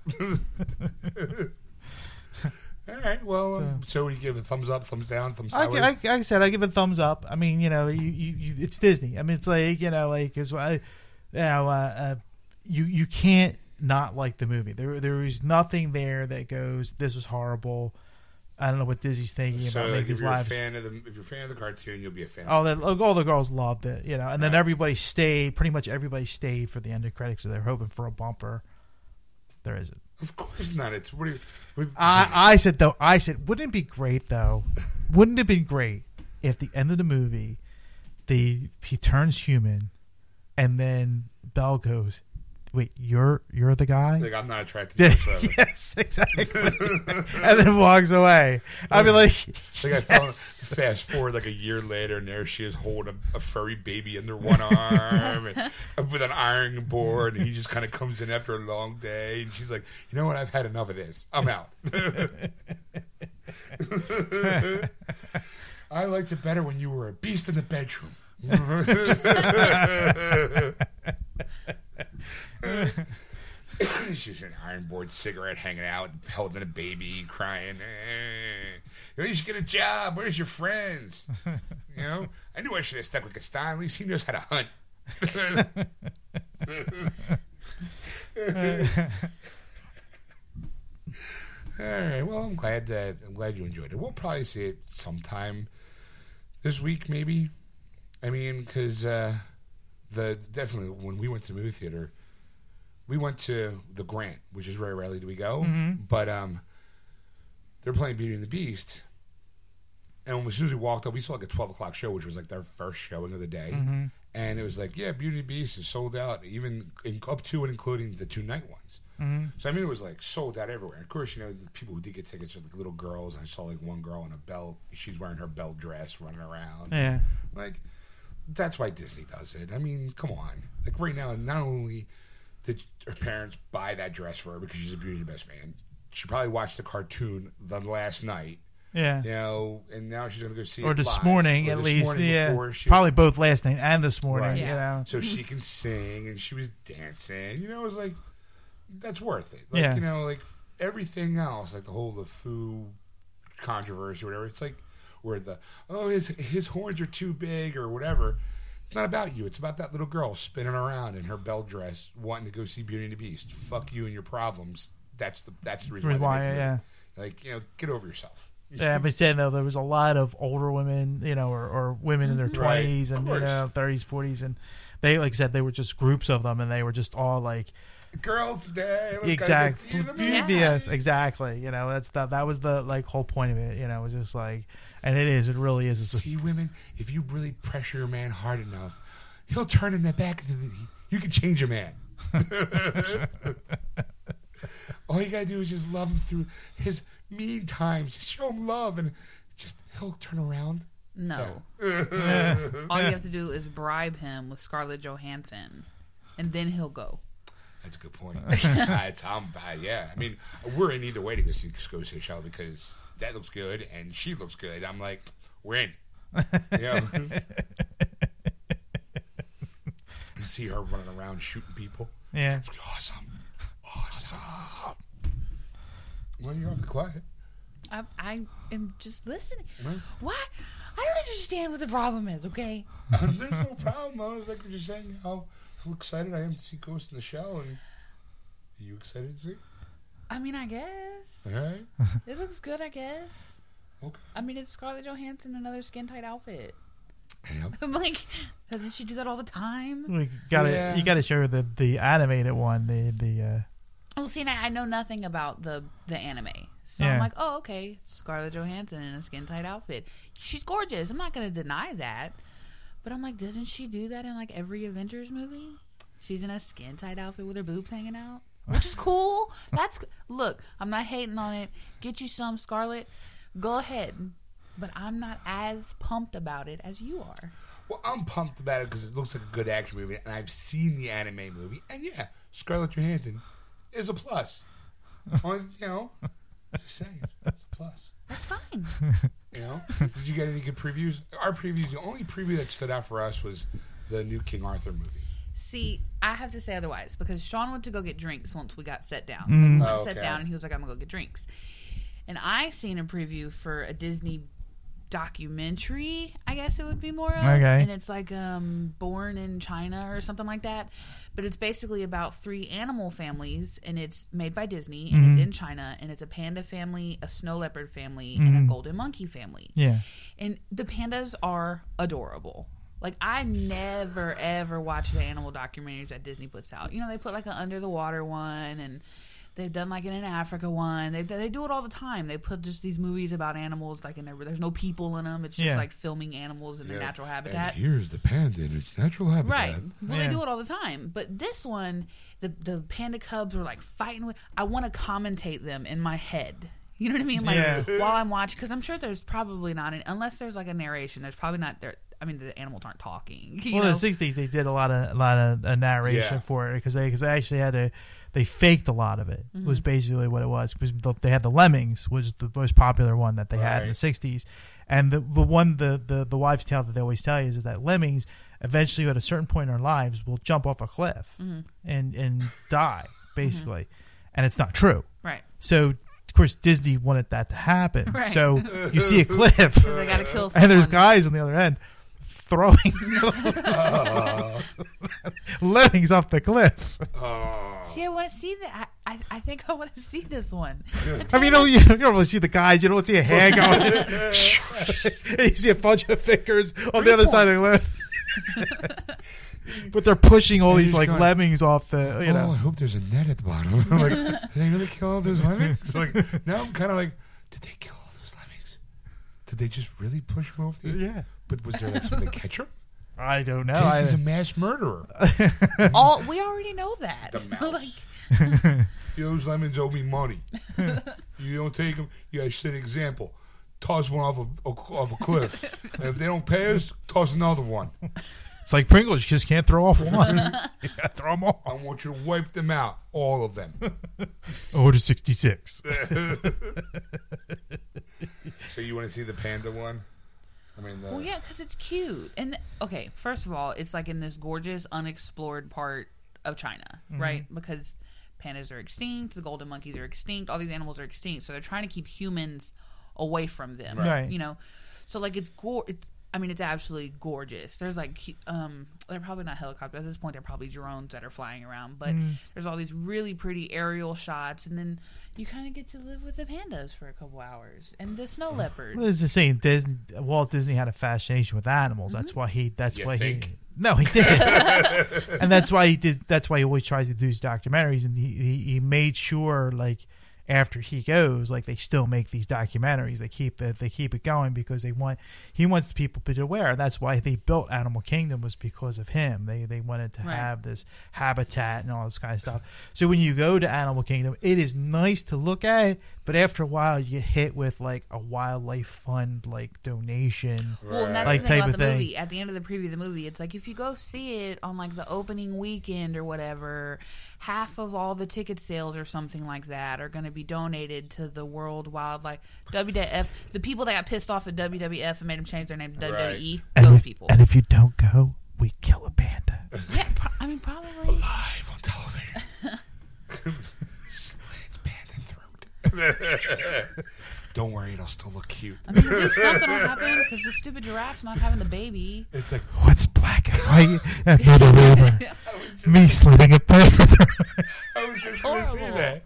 All right. Well, um, so we give a thumbs up, thumbs down, thumbs I. I, like I said, I give a thumbs up. I mean, you know, you, you, you it's Disney. I mean, it's like you know, like as I, you know, uh, uh, you you can't not like the movie. There there is nothing there that goes, this was horrible. I don't know what Disney's thinking so about like, making if these you're a fan of the if you're a fan of the cartoon, you'll be a fan. Oh, of that all the girls loved it, you know, and then Right. everybody stayed. Pretty much everybody stayed for the end of credits. So they're hoping for a bumper. There isn't. Of course not. It's what? do you- what I, I said though. I said, wouldn't it be great though? Wouldn't it have been great if the end of the movie, the he turns human, and then Belle goes, "Wait, you're you're the guy." like I'm not attracted to forever. yes, exactly. and then walks away. I'd be like, Like I fell, fast forward like a year later, and there she is holding a, a furry baby under one arm and, with an ironing board, and he just kind of comes in after a long day, and she's like, "You know what? I've had enough of this. I'm out." I liked it better when you were a beast in the bedroom. She's an iron board cigarette hanging out, holding a baby, crying. Eh. You should get a job. Where's your friends? You know, I knew I should have stuck with Gaston. At least he knows how to hunt. All right. Well, I'm glad that I'm glad you enjoyed it. We'll probably see it sometime this week, maybe. I mean, because uh, the definitely when we went to the movie theater, we went to the Grant, which is very rarely do we go, but um, they're playing Beauty and the Beast. And as soon as we walked up, we saw like a twelve o'clock show, which was like their first showing of the day. and it was like, yeah, Beauty and the Beast is sold out, even in, up to and including the two night ones. Mm-hmm. So I mean, it was like sold out everywhere. Of course, you know, the people who did get tickets are like little girls. I saw like one girl in a belt. She's wearing her belt dress, running around. Yeah. Like, that's why Disney does it. I mean, come on. Like right now, not only did her parents buy that dress for her because she's a Beauty and the Beast fan, she probably watched the cartoon the last night. Yeah. You know, and now she's gonna go see Or it this live. morning, Or at this least. morning yeah. she- Probably both last night and this morning. Right. You know. so she can sing and she was dancing. You know, it was like that's worth it. Like, Yeah. you know, like everything else, like the whole the foo controversy or whatever. It's like where the oh his his horns are too big or whatever. It's not about you. It's about that little girl spinning around in her Belle dress, wanting to go see Beauty and the Beast. Fuck you and your problems. That's the that's the reason why. They yeah. Like you know, get over yourself. Yeah, but saying though, there was a lot of older women, you know, or, or women in their mm-hmm. twenties of and you know thirties, forties, and they, like I said, they were just groups of them, and they were just all like, Girls' Day. let's go to the exactly, yes, exactly. You know, that's the, that was the like whole point of it. You know, it was just like, and it is, it really is. It's a, See, women, if you really pressure your man hard enough, he'll turn in the back into the. You can change a man. All you gotta do is just love him through his mean times. Just show him love, and just he'll turn around. No. All you have to do is bribe him with Scarlett Johansson, and then he'll go. That's a good point. It's, um, uh, yeah, I mean, we're in either way to go see, go see a show because that looks good and she looks good. I'm like, we're in. You know? you see her running around shooting people. yeah. It's awesome. Awesome. Well, you're awfully quiet. I, I am just listening. Right. Why? I don't understand what the problem is. Okay. There's no problem. I was like, just saying how, how excited I am to see Ghost in the Shell. And are you excited to see? I mean, I guess All right. it looks good. I guess. Okay. I mean, it's Scarlett Johansson in another skin tight outfit. Yep. I'm like, doesn't she do that all the time? We got to Yeah. you got to show her the the animated one, the the uh, Well, see, I, I know nothing about the the anime, so Yeah. I'm like, oh, okay, Scarlett Johansson in a skin tight outfit. She's gorgeous. I'm not gonna deny that, but I'm like, doesn't she do that in like every Avengers movie? She's in a skin tight outfit with her boobs hanging out, which is cool. That's look, I'm not hating on it. Get you some Scarlet. go ahead, but I'm not as pumped about it as you are. Well, I'm pumped about it because it looks like a good action movie, and I've seen the anime movie, and yeah, Scarlett Johansson is a plus. On, you know, just saying, it's a plus. That's fine. You know, did you get any good previews? Our previews, the only preview that stood out for us was the new King Arthur movie. See, I have to say otherwise because Sean went to go get drinks once we got set down. Mm. We Oh, and sat okay. down, and he was like, "I'm gonna go get drinks." And I seen a preview for a Disney documentary. I guess it would be more of, Okay. and it's like um, Born in China or something like that. But it's basically about three animal families, and it's made by Disney, and Mm-hmm. it's in China, and it's a panda family, a snow leopard family, and a golden monkey family yeah. and the pandas are adorable. Like I never ever watch the animal documentaries that Disney puts out. You know, they put like an under the water one, and they've done like an in Africa one. They they do it all the time. They put just these movies about animals, like in there, there's no people in them. It's just Yeah. like filming animals in their natural habitat. And here's the panda in its natural habitat. Right. Well, Yeah. they do it all the time. But this one, the the panda cubs were like fighting with. I want to commentate them in my head. You know what I mean? Like Yeah. while I'm watching, because I'm sure there's probably not, an, unless there's like a narration. There's probably not there. I mean, the animals aren't talking. You Well, know? in the '60s, they did a lot of a lot of uh, narration Yeah. for it because they because they actually had to they faked a lot of it. Mm-hmm. Was basically what it was because the, they had the Lemmings was the most popular one that they had in the Right. '60s, and the the one the the the wives' tale that they always tell you is that Lemmings eventually at a certain point in their lives will jump off a cliff Mm-hmm. and and die basically, and it's not true. right. So of course Disney wanted that to happen. Right. So you see a cliff. So they got to kill. Someone. and there's guys on the other end throwing lemmings off the cliff. Oh. See, I want to see that. I, I, I think I want to see this one. I mean, you don't, you don't really see the guys. You don't want to see a hand going. and you see a bunch of fingers on the other side of the cliff. but they're pushing all And these like going, lemmings off the. You oh, I hope there's a net at the bottom. Like, did they really kill all those lemmings? Like, now I'm kind of like, did they kill all those lemmings? Did they just really push them off the? Yeah. But was there like something to catch them? I don't know. Disney's I, a mass murderer. All we already know that. The mouse. like, Those lemons owe me money. you don't take them, you guys set an example. Toss one off a, off a cliff. and if they don't pay us, toss another one. it's like Pringles. You just can't throw off one. you gotta throw them all. I want you to wipe them out, all of them. Order 66. so you want to see the panda one? I mean, the, well, uh, yeah, because it's cute. And okay, first of all, it's like in this gorgeous, unexplored part of China, mm-hmm. right? Because pandas are extinct, the golden monkeys are extinct, all these animals are extinct. So they're trying to keep humans away from them, Right. You know, so like it's gore. It's, I mean, it's absolutely gorgeous. There's like, um, they're probably not helicopters at this point. They're probably drones that are flying around. But mm. there's all these really pretty aerial shots, and then you kind of get to live with the pandas for a couple hours and the snow mm. leopards. Well, it's the same. Disney, Walt Disney had a fascination with animals. That's mm-hmm. why he. That's You why think? he. No, he did, and that's why he did. That's why he always tries to do his documentaries, and he, he he made sure like after he goes, like they still make these documentaries. They keep it. They keep it going because they want. He wants people to be aware. That's why they built Animal Kingdom was because of him. They they wanted to Right. have this habitat and all this kind of stuff. So when you go to Animal Kingdom, it is nice to look at, but after a while, you get hit with like a wildlife fund like donation. Well, and that's Like the thing type about of the thing. movie. At the end of the preview of the movie, it's like if you go see it on like the opening weekend or whatever, half of all the ticket sales or something like that are going to be donated to the World Wildlife WWF. The people that got pissed off at WWF and made them change their name to Right. WWE. And Those if, people. and if you don't go, we kill a panda. yeah, pro- I mean probably. live on television. Slits panda throat. Don't worry, it'll still look cute. I mean, at least something will happen because the stupid giraffe's not having the baby. It's like oh, What's black and white and middle river? Me slitting a panda. I was just going to say that.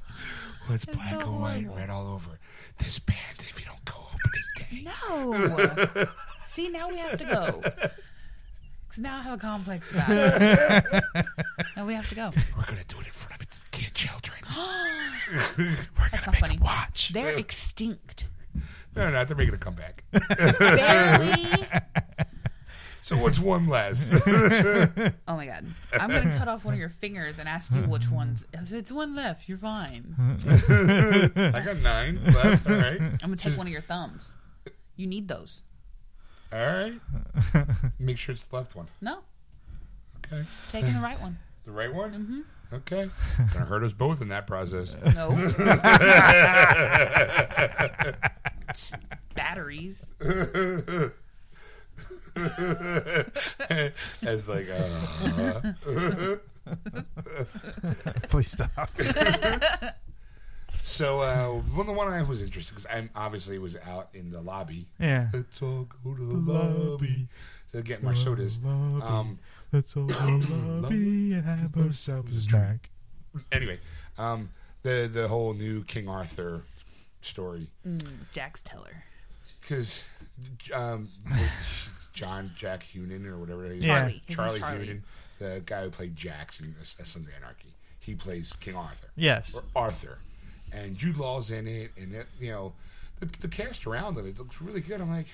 What's It's black so and white and red all over? This panda, if you don't go opening day. No. See, now we have to go. Because now I have a complex about it. now we have to go. We're gonna do it in front of children. We're gonna make funny. a watch. They're extinct. no, no, they're making a comeback. Barely. So what's one less? Oh my god. I'm going to cut off one of your fingers and ask you which one's. If it's one left, you're fine. I got nine left. All right, I'm going to take one of your thumbs. You need those. all right. Make sure it's the left one. No, Okay, taking the right one. the right one. Mm-hmm. Okay, gonna hurt us both in that process. No. Batteries. it's like, uh, Please stop. so. Uh, well, the one I was interested because I'm obviously was out in the lobby. Yeah. Let's all go to the lobby. So get my sodas. Um, Let's all go lobby and have ourselves a snack. anyway, um, the the whole new King Arthur story Mm, Jax Teller. because um, John Jack Hunnam or whatever it is, Yeah. Charlie. His name's Charlie Charlie. Hunnam, the guy who played Jax in Sons of Anarchy, he plays King Arthur Yes. or Arthur, and Jude Law's in it, and it, you know the, the cast around it, it looks really good. I'm like,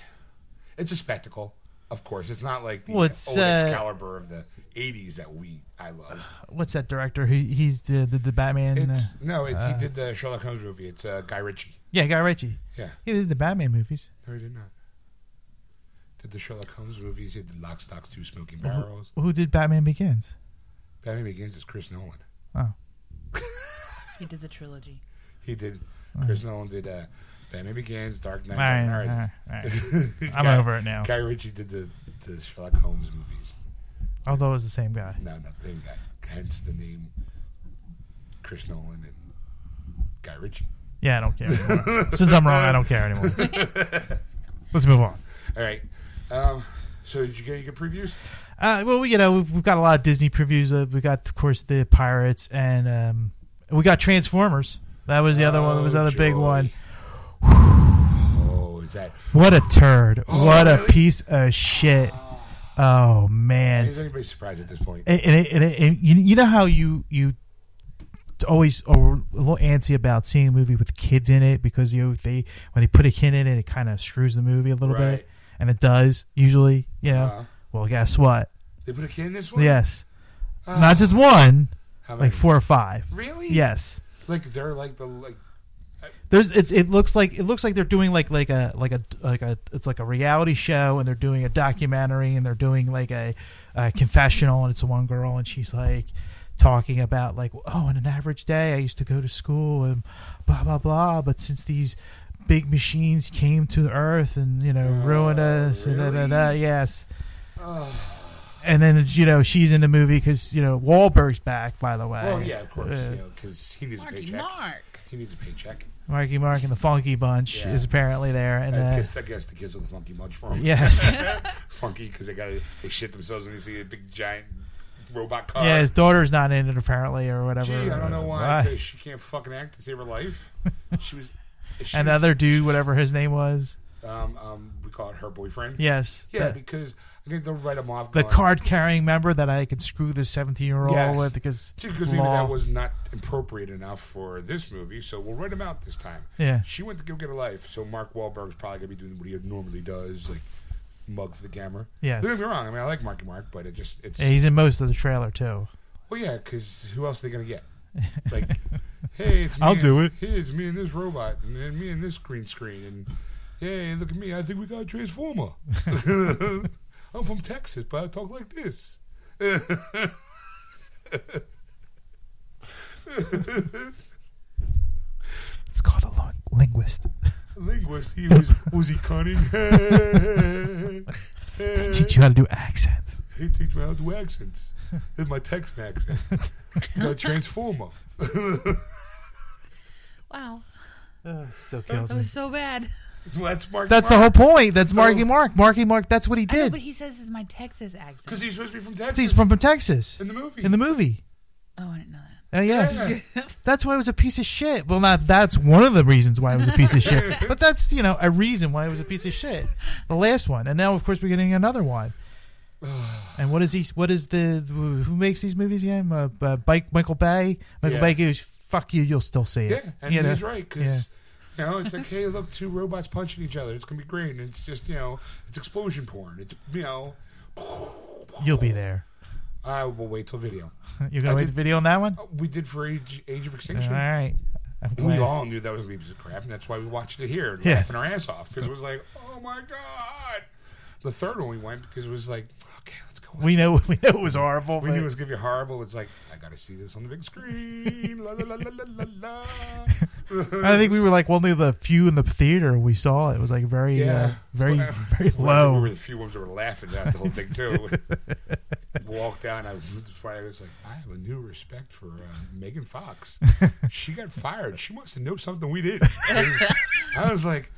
it's a spectacle. Of course, it's not like the Well, it's, old uh, Excalibur of the '80s that we I love. What's that director? He, he's the the, the Batman. It's uh, no, it's, uh, he did the Sherlock Holmes movie. It's uh, Guy Ritchie. yeah, Guy Ritchie. Yeah, He did the Batman movies. no, he did not. Did the Sherlock Holmes movies? He did Lock, Stock, Two Smoking Barrels. Who did Batman Begins? Batman Begins is Chris Nolan. Oh, He did the trilogy. He did. Chris Nolan did uh, Batman Begins, Dark Knight. all right, all right, all right. I'm Guy- over it now. Guy Ritchie did the, the Sherlock Holmes movies. Although it was the same guy. No, not the same guy. Hence the name Chris Nolan and Guy Ritchie. Yeah, I don't care anymore. Since I'm wrong, I don't care anymore. Let's move on. All right. Um, so did you get any good previews? Uh, well, you know, we've, we've got a lot of Disney previews. Uh, we got, of course, the Pirates, and um, we got Transformers. That was the other one. That was the Oh, other big one. Oh, is that? What a turd! Oh, what a piece of shit! Oh man! Is anybody surprised at this point? and, and, and, and you, you know how you you always are a little antsy about seeing a movie with kids in it because you know they when they put a kid in it it kind of screws the movie a little Right. bit and it does usually you know Uh, well guess what They put a kid in this one. Yes, Oh, not just one, like four or five. Really? Yes. Like they're like the like. There's it's it looks like it looks like they're doing like like a like a like a it's like a reality show and they're doing a documentary and they're doing like a, a confessional and it's one girl and she's like talking about like oh on an average day I used to go to school and blah blah blah but since these big machines came to the earth and you know ruined Oh, us and da, da, da, yes Oh. and then you know she's in the movie because you know Wahlberg's back by the way Well, yeah, of course, Uh, you know, because he needs a Marky paycheck. Mark. He needs a paycheck. Marky Mark and the Funky Bunch Yeah. is apparently there and I uh, guess I guess the kids with the funky Bunch for him. yes. funky because they got they shit themselves when they see a big giant robot car. Yeah, his daughter's not in it apparently, or whatever. Gee, I don't know why. Why? 'cause she can't fucking act to save her life. She was. She And the was- other dude, whatever his name was. Um, um, we call it her boyfriend. Yes. Yeah, because I think they'll write him off. the card carrying member that I could screw this 17 year old Yes. with because. Because maybe law. that was not appropriate enough for this movie, so we'll write him out this time. Yeah. She went to go get a life, so Mark Wahlberg's probably gonna be doing what he normally does, like mug for the camera. Yes. Don't get me wrong. I mean, I like Marky Mark, but it just it's Yeah, he's in most of the trailer too. well, yeah, because who else are they gonna get? Like, hey, it's me I'll and- do it. Hey, it's me and this robot, and then me and this green screen, and hey, look at me. I think we got a transformer. I'm from Texas, but I talk like this. It's called a ling- linguist. Linguist, he was was he cunning? They teach you how to do accents. He teach me how to do accents. Here's my Texan accent. got a transformer. Wow, oh, still kills that me. was so bad. So that's Mark. That's the whole point. That's So- Marky Mark. Marky Mark. That's what he I know, did. but he says it's my Texas accent. because he's supposed to be from Texas. He's from from Texas in the movie. in the movie. oh, I didn't know that. Uh, yes. Yeah. That's why it was a piece of shit. Well, not that's one of the reasons why it was a piece of shit, but that's you know a reason why it was a piece of shit. The last one, and now of course we're getting another one. and what is he? What is the who makes these movies again? Uh, uh, Mike, Michael Bay. Michael Yeah. Bay goes, "Fuck you, you'll still see it." Yeah, and you know? he's right because you know it's like, hey, look, two robots punching each other. It's gonna be great. And it's just you know, it's explosion porn. It's you know, You'll be there. I will wait till video. You're gonna I wait did- the video on that one. Uh, We did for Age, Age of Extinction. All right. We all knew that was a piece of crap, and that's why we watched it here, Yes. laughing our ass off because it was like, oh my god. The third one we went because it was like, okay. We know. We know it was horrible. We knew it was gonna be horrible. It's like I gotta see this on the big screen. la, la, la, la, la, la, I think we were like one of the few in the theater we saw. It was like very, Yeah. uh, very, Well, very We low. were the few ones that were laughing at the whole thing too. Walked down. I was, I was like, I have a new respect for uh, Megan Fox. She got fired. She wants to know something we did. I was like,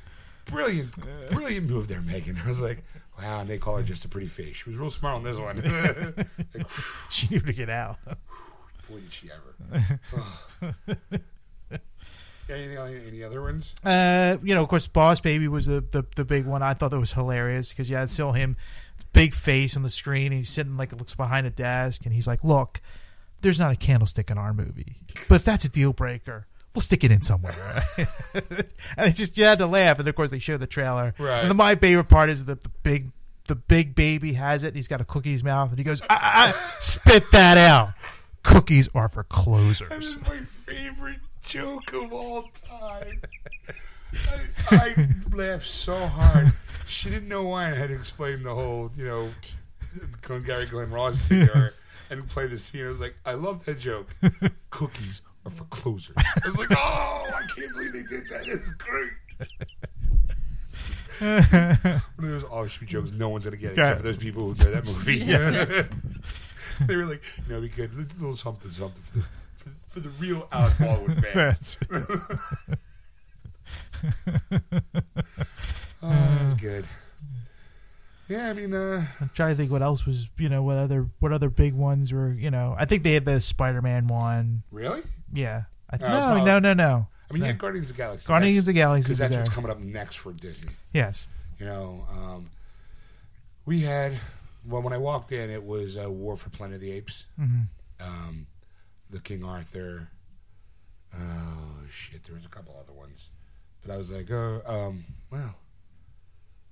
brilliant, brilliant move there, Megan. I was like, wow. And they call her just a pretty face. She was real smart on this one. like, She knew to get out. boy, did she ever. Anything? on Any other ones? Uh, you know, of course, Boss Baby was the the, the big one. I thought that was hilarious because yeah, it's still him, big face on the screen. He's sitting like it looks behind a desk, and he's like, "Look, there's not a candlestick in our movie, but if that's a deal breaker, we'll stick it in somewhere." and it just you had to laugh, and of course they show the trailer. Right. And the, my favorite part is the, the big the big baby has it. He's got a cookie in his mouth, and he goes, ah, ah, ah, "Spit that out." Cookies are for closers. is my favorite joke of all time. I, I laughed so hard. She didn't know why I had to explain the whole, you know, Gary Glenn Ross thing her and play the scene. I was like, I love that joke. Cookies are for closers. I was like, oh, I can't believe they did that. It's great. One of those offshoot jokes no one's gonna get except for those people who know that movie. they were like, "No, we could a little something, something for the, for, for the real out Hollywood fans." oh, that's ah, good. Yeah, I mean, uh, I'm trying to think what else was you know what other what other big ones were you know I think they had the Spider-Man one really? yeah I, Oh, no probably. no no no I mean, No. had Guardians of the Galaxy. Guardians of the Galaxy because was that's there what's coming up next for Disney. yes You know, um, we had well when I walked in, it was uh, War for Planet of the Apes, hmm um, the King Arthur. Oh shit! There was a couple other ones, but I was like, oh, um, well,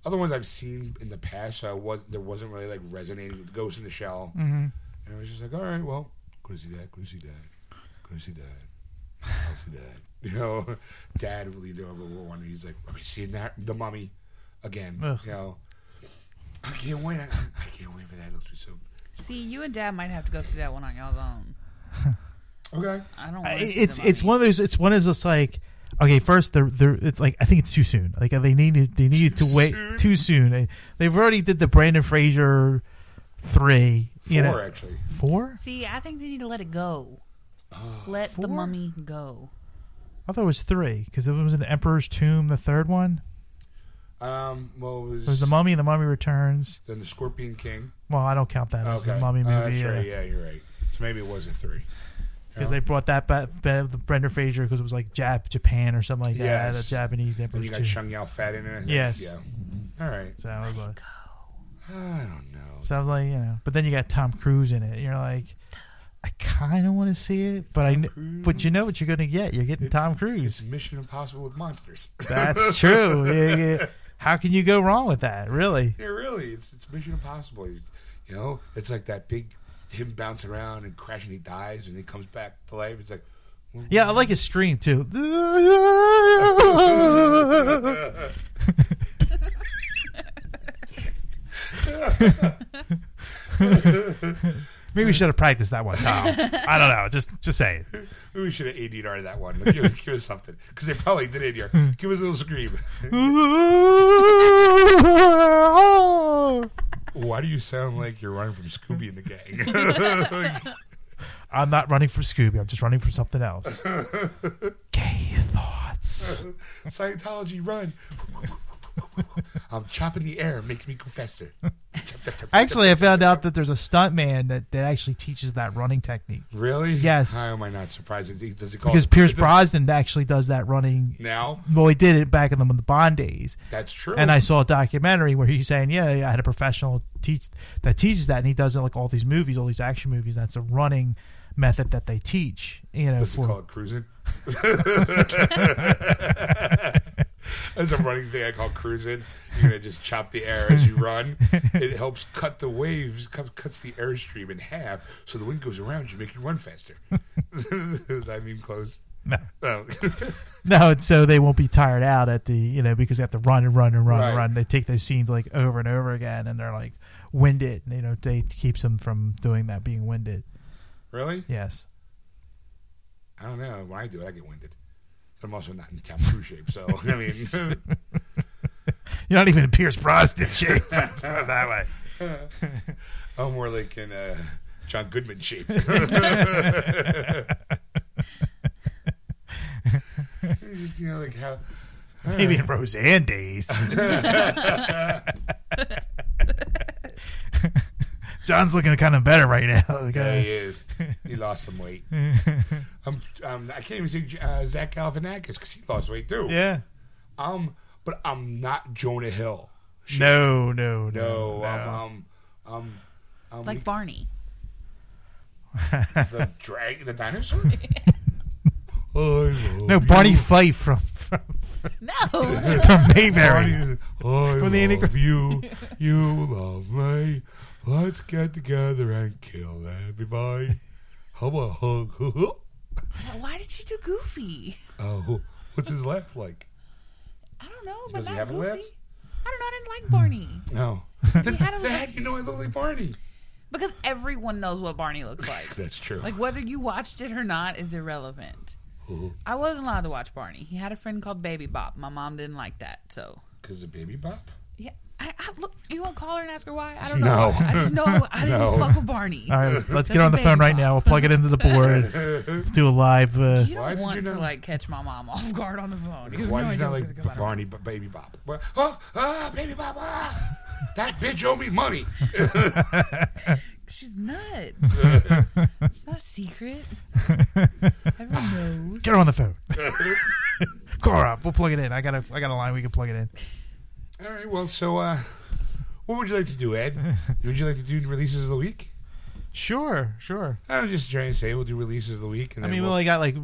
other ones I've seen in the past, so I was there wasn't really like resonating with Ghost in the Shell, hmm and I was just like, all right, well, go see that, go see that, go see that, I'll see that. You know, Dad leaned over one, and he's like, "Are we seeing that the Mummy again?" Ugh. You know, I can't wait. I, I can't wait for that. It looks so. See, you and Dad might have to go through that one on y'all's own. Okay. I don't. Wanna see it's the it's one of those. It's one of those like. Okay, first they're, they're it's like I think it's too soon. Like they needed they needed Too to wait soon? too soon. They, they've already did the Brendan Fraser three. Four you know, actually. four. See, I think they need to let it go. Oh, Let the mummy go. I thought it was three because it was an Emperor's Tomb, the third one. Um. Well, it was, It was the Mummy and the Mummy Returns. then the Scorpion King. Well, I don't count that as the Mummy Uh, movie that's right. because Yeah, you're right. So maybe it was a three. Oh. they brought that back, Brendan Fraser because it was like Jap Japan or something like that. Yes. The Japanese Emperor's you got. Chung Yao Fat in it. Yes. Yeah. All right. So I was like, I don't know. so I was like, you know, but then you got Tom Cruise in it. You're like, I kind of want to see it, but I, Tom kn- Cruise. but you know what you're gonna get. You're getting It's- Tom It's Cruise. Mission Impossible with monsters. That's true. Yeah, yeah. How can you go wrong with that? Really? Yeah, really. It's it's Mission Impossible. You know, it's like that big him bouncing around and crashing. He dies and he comes back to life. It's like, Yeah, I like his scream too. Maybe we should have practiced that one, Tom. I don't know. Just just say maybe we should have ADR'd that one. Like, give, us- give us something because they probably did ADR. Give us a little scream. Why do you sound like you're running from Scooby and the gang? I'm not running from Scooby. I'm just running from something else. Gay thoughts. Scientology, run! I'm chopping the air, making me go faster. Actually, I found out that there's a stunt man that, that actually teaches that running technique. really? Yes. How am I not surprised? Does he, call Because it- Pierce Brosnan actually does that running. Now Well, he did it back in the, the Bond days. that's true. And I saw a documentary where he's saying, "Yeah, I had a professional teach that teaches that, and he does it like all these movies, all these action movies. That's a running method that they teach. You know, Does he for call it cruising? That's a running thing I call cruising. You're gonna just chop the air as you run. It helps cut the waves, cuts the airstream in half, so the wind goes around you, make you run faster. Does I mean close? no, No. no, it's so they won't be tired out at the you know because they have to run and run and run Right. and run. They take those scenes like over and over again, and they're like winded. You know, they keeps them from doing that, being winded. really? Yes. I don't know. When I do it, I get winded. I'm also not in Tom Cruise shape, so I mean, You're not even in Pierce Brosnan shape. Let's put it that way. I'm more like in uh, John Goodman shape. Just, you know, like how. Maybe in Roseanne days. John's looking kind of better right now. Like, Yeah, uh, he is. He lost some weight. Um, um, I can't even see uh, Zach Galifianakis because he lost weight too. yeah. Um, but I'm not Jonah Hill. No, no, No, no. um, um, um, um, Like Barney. the drag, the dinosaur. I no. Barney Fife from from, No. from Mayberry. Barney, I From the love you. You love me. Let's get together and kill everybody. How about hug? Why did you do Goofy? Oh, what's his laugh like? I don't know, but Does he not have a Goofy. laugh? I don't know. I didn't like Barney No. he had a Then how laugh do you know I look like Barney? because everyone knows what Barney looks like. That's true. Like whether you watched it or not is irrelevant. I wasn't allowed to watch Barney. He had a friend called Baby Bop. My mom didn't like that, so Because of Baby Bop? Yeah. I, I look. You won't call her and ask her why? I don't know. No. I just know I didn't No. fuck with Barney. All right, let's, let's get That's on the phone right now. We'll plug it into the board. do a live. Uh, You Why don't did want you to know? like catch my mom off guard on the phone. You have Why no did you idea not what's like gonna come out of Barney, but Baby Bop? What? Oh, ah, Baby Bop, ah! That bitch owe me money. She's nuts. it's not a secret. Everyone knows. get her on the phone. Cora. We'll plug it in. I got a I got a line. We can plug it in. All right, well, so uh, what would you like to do, Ed? would you like to do releases of the week? Sure, sure. I'm just trying to say we'll do releases of the week. And I then mean, we we'll, only got like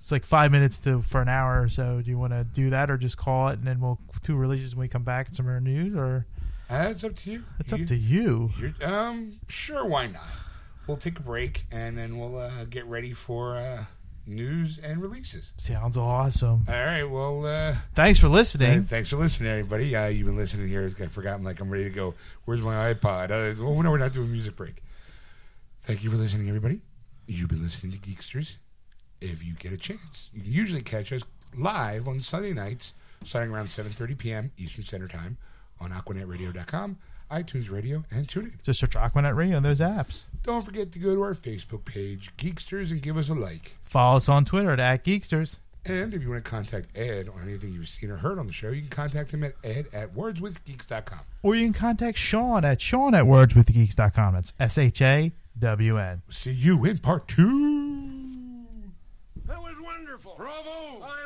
It's like five minutes to for an hour or so. Do you want to do that, or just call it and then we'll two releases when we come back and some more news, or Uh, it's up to you. it's You- up to you. you're- um, sure, why not? We'll take a break and then we'll uh, get ready for uh, news and releases. Sounds awesome. All right. Well, uh, Thanks for uh, listening. thanks for listening, everybody. Uh, you've been listening here. I forgot. I'm like I'm ready to go. Where's my iPod? Uh, well, no, we're not doing music break. Thank you for listening, everybody. You've been listening to Geeksters. If you get a chance, you can usually catch us live on Sunday nights, starting around 7:30 p.m. Eastern Standard Time on AquanetRadio.com, iTunes Radio, and TuneIn. Just search Aquanet Radio on those apps. Don't forget to go to our Facebook page, Geeksters, and give us a like. Follow us on Twitter at, at Geeksters. And if you want to contact Ed on anything you've seen or heard on the show, you can contact him at ed at wordswithgeeks.com. Or you can contact Sean at Sean at wordswithgeeks.com. That's S H A W N. See you in part two. That was wonderful. Bravo! I